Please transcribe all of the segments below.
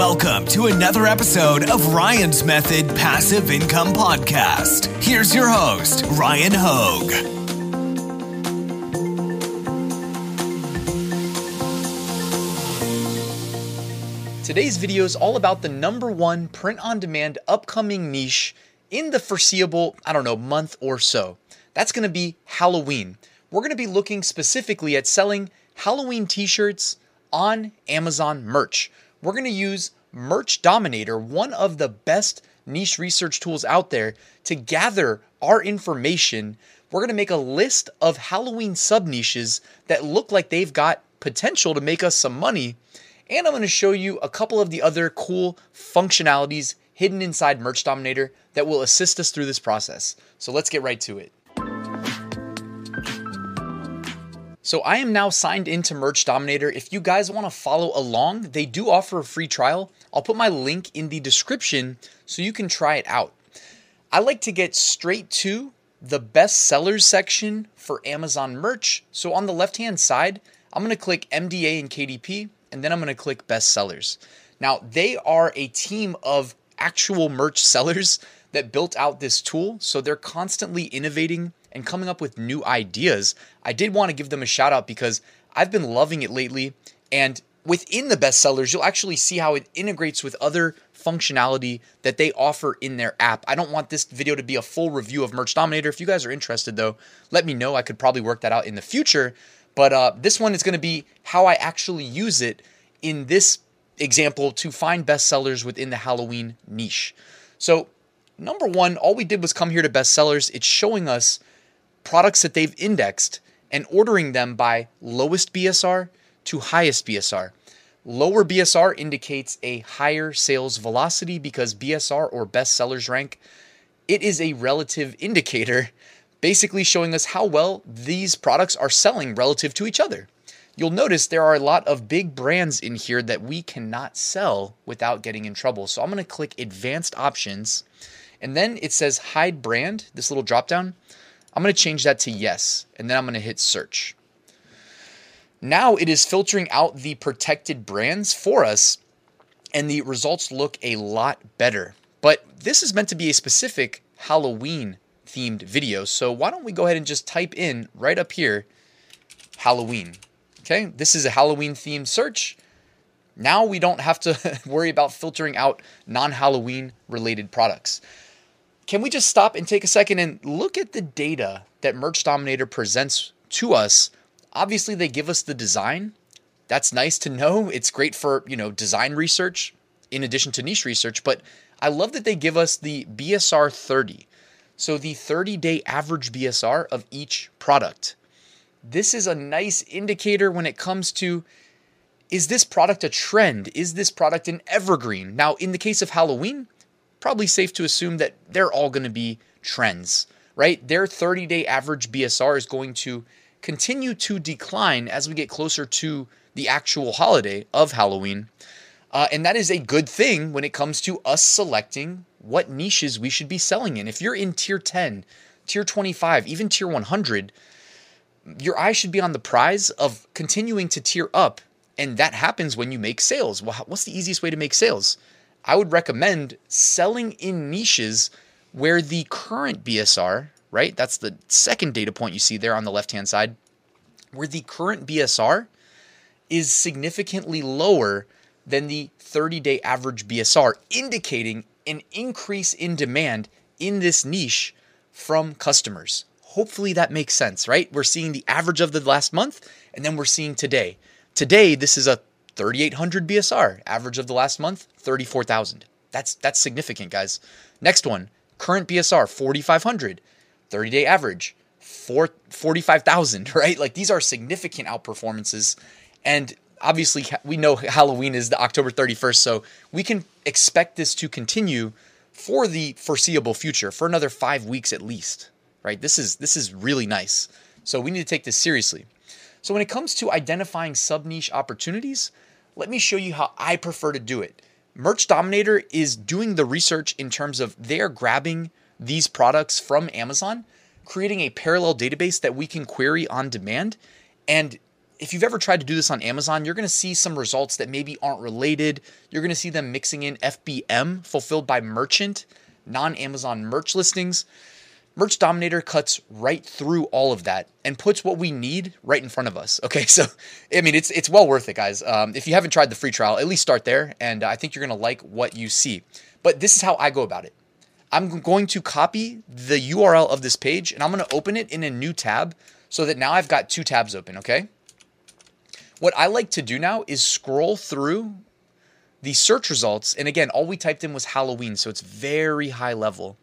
Welcome to another episode of Ryan's Method Passive Income Podcast. Here's your host, Ryan Hogue. Today's video is all about the number one print on demand upcoming niche in the foreseeable, I don't know, month or so. That's going to be Halloween. We're going to be looking specifically at selling Halloween t shirts on Amazon merch we're going to use Merch Dominator, one of the best niche research tools out there, to gather our information. We're going to make a list of Halloween sub niches that look like they've got potential to make us some money. And I'm going to show you a couple of the other cool functionalities hidden inside Merch Dominator that will assist us through this process. So let's get right to it. So I am now signed into Merch Dominator. If you guys want to follow along, they do offer a free trial. I'll put my link in the description so you can try it out. I like to get straight to the best sellers section for Amazon merch. So on the left hand side, I'm going to click MBA and KDP, and then I'm going to click best sellers. Now, they are a team of actual merch sellers that built out this tool. So they're constantly innovating and coming up with new ideas. I did want to give them a shout out because I've been loving it lately. And within the bestsellers, you'll actually see how it integrates with other functionality that they offer in their app. I don't want this video to be a full review of Merch Dominator. If you guys are interested, though, let me know. I could probably work that out in the future. But uh, this one is going to be how I actually use it in this example to find bestsellers within the Halloween niche. So, number one, all we did was come here to bestsellers. It's showing us products that they've indexed and ordering them by lowest BSR to highest BSR. Lower BSR indicates a higher sales velocity because BSR or best sellers rank, it is a relative indicator basically showing us how well these products are selling relative to each other. You'll notice there are a lot of big brands in here that we cannot sell without getting in trouble. So I'm going to click advanced options and then it says hide brand, this little drop down. I'm going to change that to yes, and then I'm going to hit search. Now it is filtering out the protected brands for us, and the results look a lot better. But this is meant to be a specific Halloween themed video, so why don't we go ahead and just type in right up here Halloween. Okay, this is a Halloween themed search. Now we don't have to worry about filtering out non Halloween related products. Can we just stop and take a second and look at the data that Merch Dominator presents to us? Obviously, they give us the design. That's nice to know. It's great for, you know, design research in addition to niche research, but I love that they give us the BSR 30. So the 30-day average BSR of each product. This is a nice indicator when it comes to is this product a trend? Is this product an evergreen? Now, in the case of Halloween, probably safe to assume that they're all going to be trends, right? Their 30 day average BSR is going to continue to decline as we get closer to the actual holiday of Halloween. Uh, and that is a good thing when it comes to us selecting what niches we should be selling in. If you're in tier 10, tier 25, even tier 100, your eye should be on the prize of continuing to tier up. And that happens when you make sales. Well, what's the easiest way to make sales? I would recommend selling in niches where the current BSR, right? That's the second data point you see there on the left hand side, where the current BSR is significantly lower than the 30 day average BSR, indicating an increase in demand in this niche from customers. Hopefully that makes sense, right? We're seeing the average of the last month and then we're seeing today. Today, this is a 3,800 BSR. Average of the last month, 34,000. That's that's significant, guys. Next one, current BSR, 4,500. 30 day average, 4, 45,000, right? Like these are significant outperformances. And obviously, we know Halloween is the October 31st, so we can expect this to continue for the foreseeable future, for another five weeks at least, right? This is this is really nice. So we need to take this seriously. So when it comes to identifying sub niche opportunities, let me show you how I prefer to do it. Merch Dominator is doing the research in terms of they're grabbing these products from Amazon, creating a parallel database that we can query on demand, and if you've ever tried to do this on Amazon, you're going to see some results that maybe aren't related. You're going to see them mixing in FBM, fulfilled by merchant, non Amazon merch listings. Merch Dominator cuts right through all of that and puts what we need right in front of us. Okay, so I mean, it's it's well worth it, guys. Um, if you haven't tried the free trial, at least start there, and I think you're gonna like what you see. But this is how I go about it. I'm going to copy the URL of this page and I'm gonna open it in a new tab so that now I've got two tabs open. Okay. What I like to do now is scroll through the search results, and again, all we typed in was Halloween, so it's very high level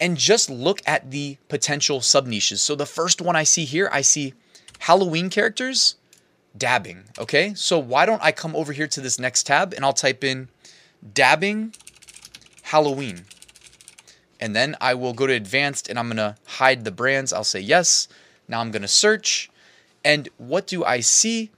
and just look at the potential sub niches. So the first one I see here, I see Halloween characters dabbing. Okay, so why don't I come over here to this next tab and I'll type in dabbing Halloween. And then I will go to advanced and I'm gonna hide the brands. I'll say yes. Now I'm gonna search. And what do I see?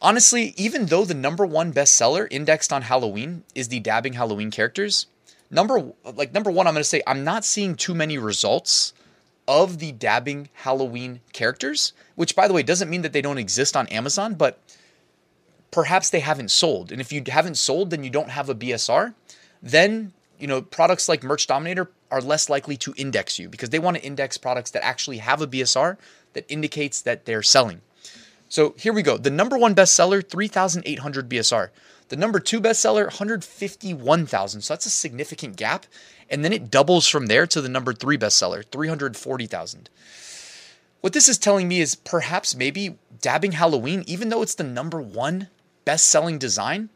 Honestly, even though the number one bestseller indexed on Halloween is the dabbing Halloween characters, number like number one, I'm going to say I'm not seeing too many results of the dabbing Halloween characters, which by the way doesn't mean that they don't exist on Amazon, but perhaps they haven't sold. And if you haven't sold, then you don't have a BSR. Then you know products like Merch Dominator are less likely to index you because they want to index products that actually have a BSR that indicates that they're selling. So here we go. The number one bestseller, 3,800 BSR. The number two bestseller, 151,000. So that's a significant gap. And then it doubles from there to the number three bestseller, 340,000. What this is telling me is perhaps maybe dabbing Halloween, even though it's the number one best selling design,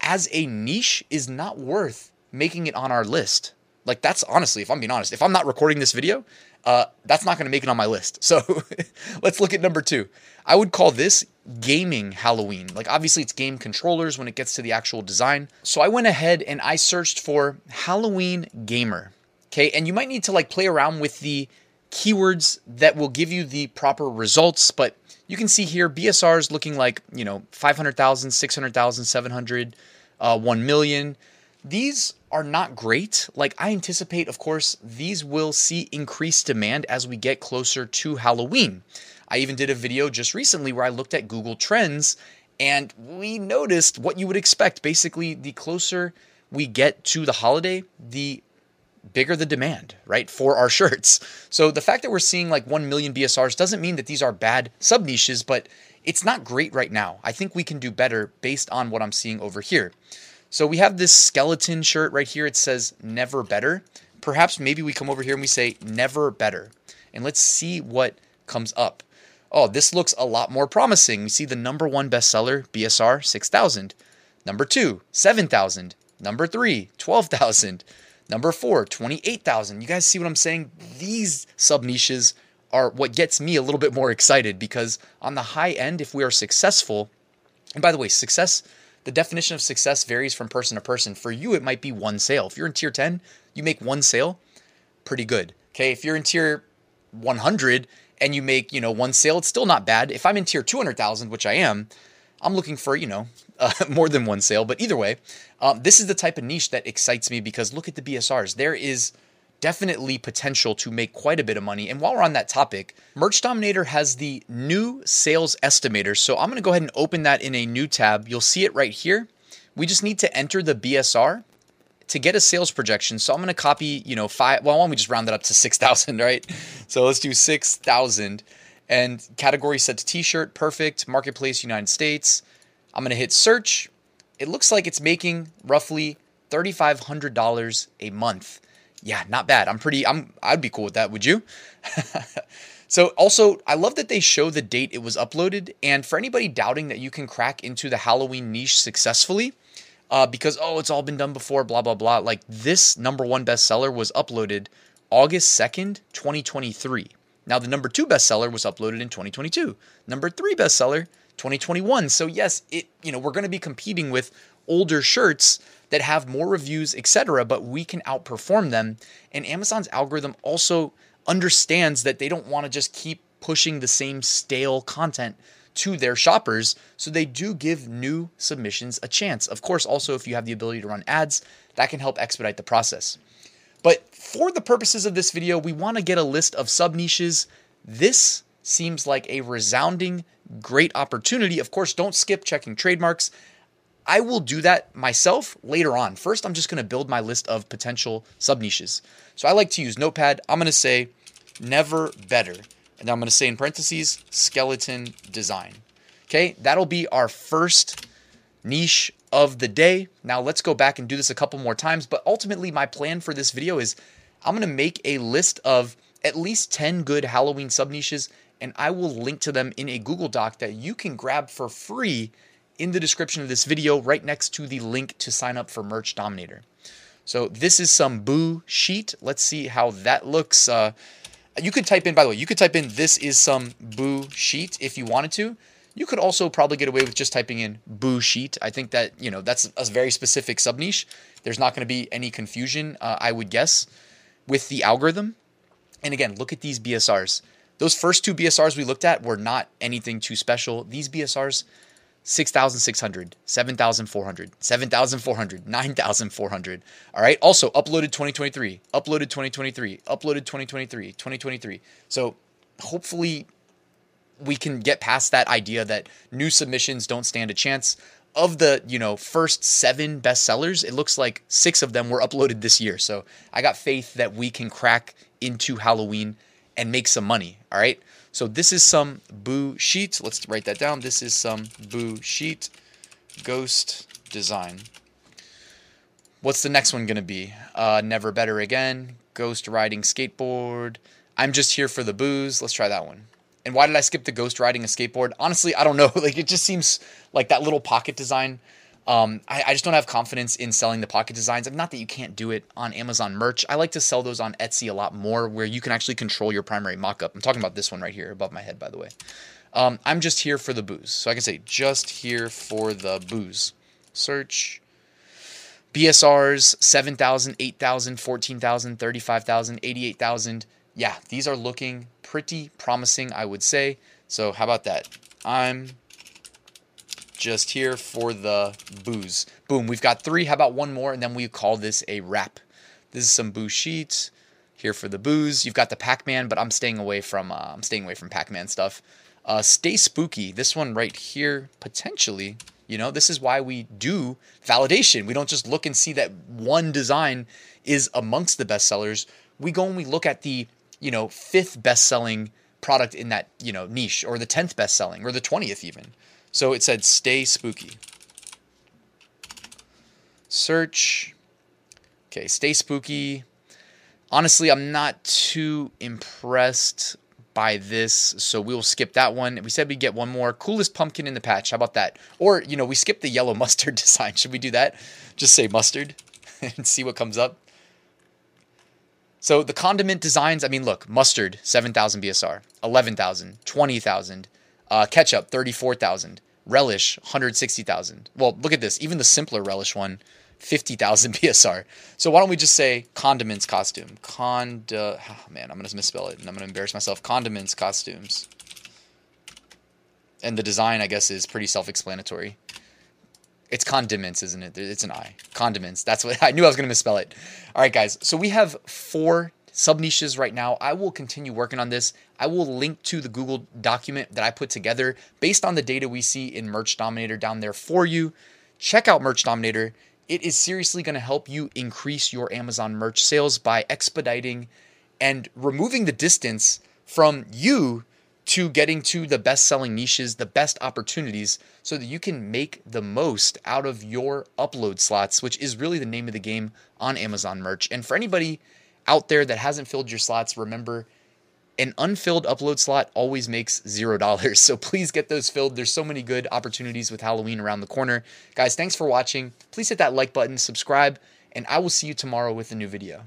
as a niche is not worth making it on our list. Like, that's honestly, if I'm being honest, if I'm not recording this video, uh, that's not going to make it on my list. So let's look at number two. I would call this gaming Halloween. Like, obviously, it's game controllers when it gets to the actual design. So I went ahead and I searched for Halloween gamer. Okay. And you might need to like play around with the keywords that will give you the proper results. But you can see here BSR is looking like, you know, 500,000, 600,000, 700, uh, 1 million. These are not great. Like, I anticipate, of course, these will see increased demand as we get closer to Halloween. I even did a video just recently where I looked at Google Trends and we noticed what you would expect. Basically, the closer we get to the holiday, the bigger the demand, right, for our shirts. So the fact that we're seeing like 1 million BSRs doesn't mean that these are bad sub niches, but it's not great right now. I think we can do better based on what I'm seeing over here. So we have this skeleton shirt right here. It says never better. Perhaps maybe we come over here and we say never better. And let's see what comes up oh, this looks a lot more promising. We see the number one bestseller, BSR 6000. Number two, 7000. Number three, 12,000. Number four, 28,000. You guys see what I'm saying? These sub niches are what gets me a little bit more excited because on the high end, if we are successful, and by the way, success, the definition of success varies from person to person. For you, it might be one sale. If you're in tier 10, you make one sale, pretty good. Okay, if you're in tier 100 and you make, you know, one sale, it's still not bad. If I'm in tier 200,000, which I am, I'm looking for, you know, uh, more than one sale. But either way, um, this is the type of niche that excites me because look at the BSRs. There is definitely potential to make quite a bit of money. And while we're on that topic, Merch Dominator has the new sales estimator. So I'm going to go ahead and open that in a new tab. You'll see it right here. We just need to enter the BSR to get a sales projection, so I'm going to copy, you know, five. Well, why don't we just round it up to 6,000, right? So let's do 6,000 and category set to t-shirt, perfect, marketplace, United States. I'm going to hit search. It looks like it's making roughly $3,500 a month. Yeah, not bad. I'm pretty, I'm, I'd be cool with that. Would you? so also, I love that they show the date it was uploaded. And for anybody doubting that you can crack into the Halloween niche successfully, uh, because oh, it's all been done before, blah blah blah. Like this number one bestseller was uploaded August second, 2023. Now the number two bestseller was uploaded in 2022. Number three bestseller, 2021. So yes, it you know we're going to be competing with older shirts that have more reviews, etc. But we can outperform them. And Amazon's algorithm also understands that they don't want to just keep pushing the same stale content to their shoppers. So they do give new submissions a chance. Of course, also, if you have the ability to run ads, that can help expedite the process. But for the purposes of this video, we want to get a list of sub niches. This seems like a resounding great opportunity. Of course, don't skip checking trademarks. I will do that myself later on. First, I'm just going to build my list of potential sub niches. So I like to use Notepad. I'm going to say never better. And I'm going to say in parentheses, skeleton design. Okay, that'll be our first niche of the day. Now let's go back and do this a couple more times. But ultimately, my plan for this video is I'm going to make a list of at least 10 good Halloween sub niches, and I will link to them in a Google Doc that you can grab for free in the description of this video, right next to the link to sign up for Merch Dominator. So this is some boo sheet. Let's see how that looks. Uh, you could type in, by the way, you could type in this is some boo sheet if you wanted to. You could also probably get away with just typing in boo sheet. I think that, you know, that's a very specific sub niche. There's not going to be any confusion, uh, I would guess, with the algorithm. And again, look at these BSRs. Those first two BSRs we looked at were not anything too special. These BSRs, 6,600, 7,400, 7,400, 9,400. All right. Also, uploaded 2023, uploaded 2023, uploaded 2023, 2023. So hopefully we can get past that idea that new submissions don't stand a chance. Of the, you know, first seven bestsellers, it looks like six of them were uploaded this year. So I got faith that we can crack into Halloween and make some money. All right. So this is some Boo Sheet. Let's write that down. This is some Boo Sheet Ghost Design. What's the next one going to be? Uh, Never Better Again, Ghost Riding Skateboard. I'm just here for the booze. Let's try that one. And why did I skip the ghost riding a skateboard? Honestly, I don't know. Like it just seems like that little pocket design um, I, I, just don't have confidence in selling the pocket designs. Not that you can't do it on Amazon merch. I like to sell those on Etsy a lot more, where you can actually control your primary mockup. I'm talking about this one right here above my head, by the way. Um, I'm just here for the booze. So I can say just here for the booze. Search BSRs 7,000, 8,000, 14,000, 35,000, 88,000. Yeah, these are looking pretty promising, I would say. So how about that? I'm just here for the booze. Boom, we've got three. How about one more? And then we call this a wrap. This is some boo sheets here for the booze. You've got the Pac-Man, but I'm staying away from uh, I'm staying away from Pac-Man stuff. Uh, stay spooky. This one right here, potentially. You know, this is why we do validation. We don't just look and see that one design is amongst the bestsellers. We go and we look at the you know fifth best-selling product in that you know niche, or the tenth best-selling, or the twentieth even. So it said stay spooky. Search. Okay, stay spooky. Honestly, I'm not too impressed by this, so we'll skip that one. We said we'd get one more. Coolest pumpkin in the patch. How about that? Or, you know, we skip the yellow mustard design. Should we do that? Just say mustard and see what comes up. So the condiment designs, I mean, look, mustard, 7,000 BSR, 11,000, 20,000, uh, ketchup, 34,000. Relish, 160,000. Well, look at this. Even the simpler relish one, 50,000 BSR. So why don't we just say condiments costume? Cond. Oh, man, I'm going to misspell it and I'm going to embarrass myself. Condiments costumes. And the design, I guess, is pretty self explanatory. It's condiments, isn't it? It's an I. Condiments. That's what I knew I was going to misspell it. All right, guys. So we have four sub niches right now. I will continue working on this. I will link to the Google document that I put together based on the data we see in Merch Dominator down there for you. Check out Merch Dominator. It is seriously going to help you increase your Amazon merch sales by expediting and removing the distance from you to getting to the best selling niches, the best opportunities, so that you can make the most out of your upload slots, which is really the name of the game on Amazon merch. And for anybody out there that hasn't filled your slots, remember an unfilled upload slot always makes zero dollars. So please get those filled. There's so many good opportunities with Halloween around the corner. Guys, thanks for watching. Please hit that like button, subscribe, and I will see you tomorrow with a new video.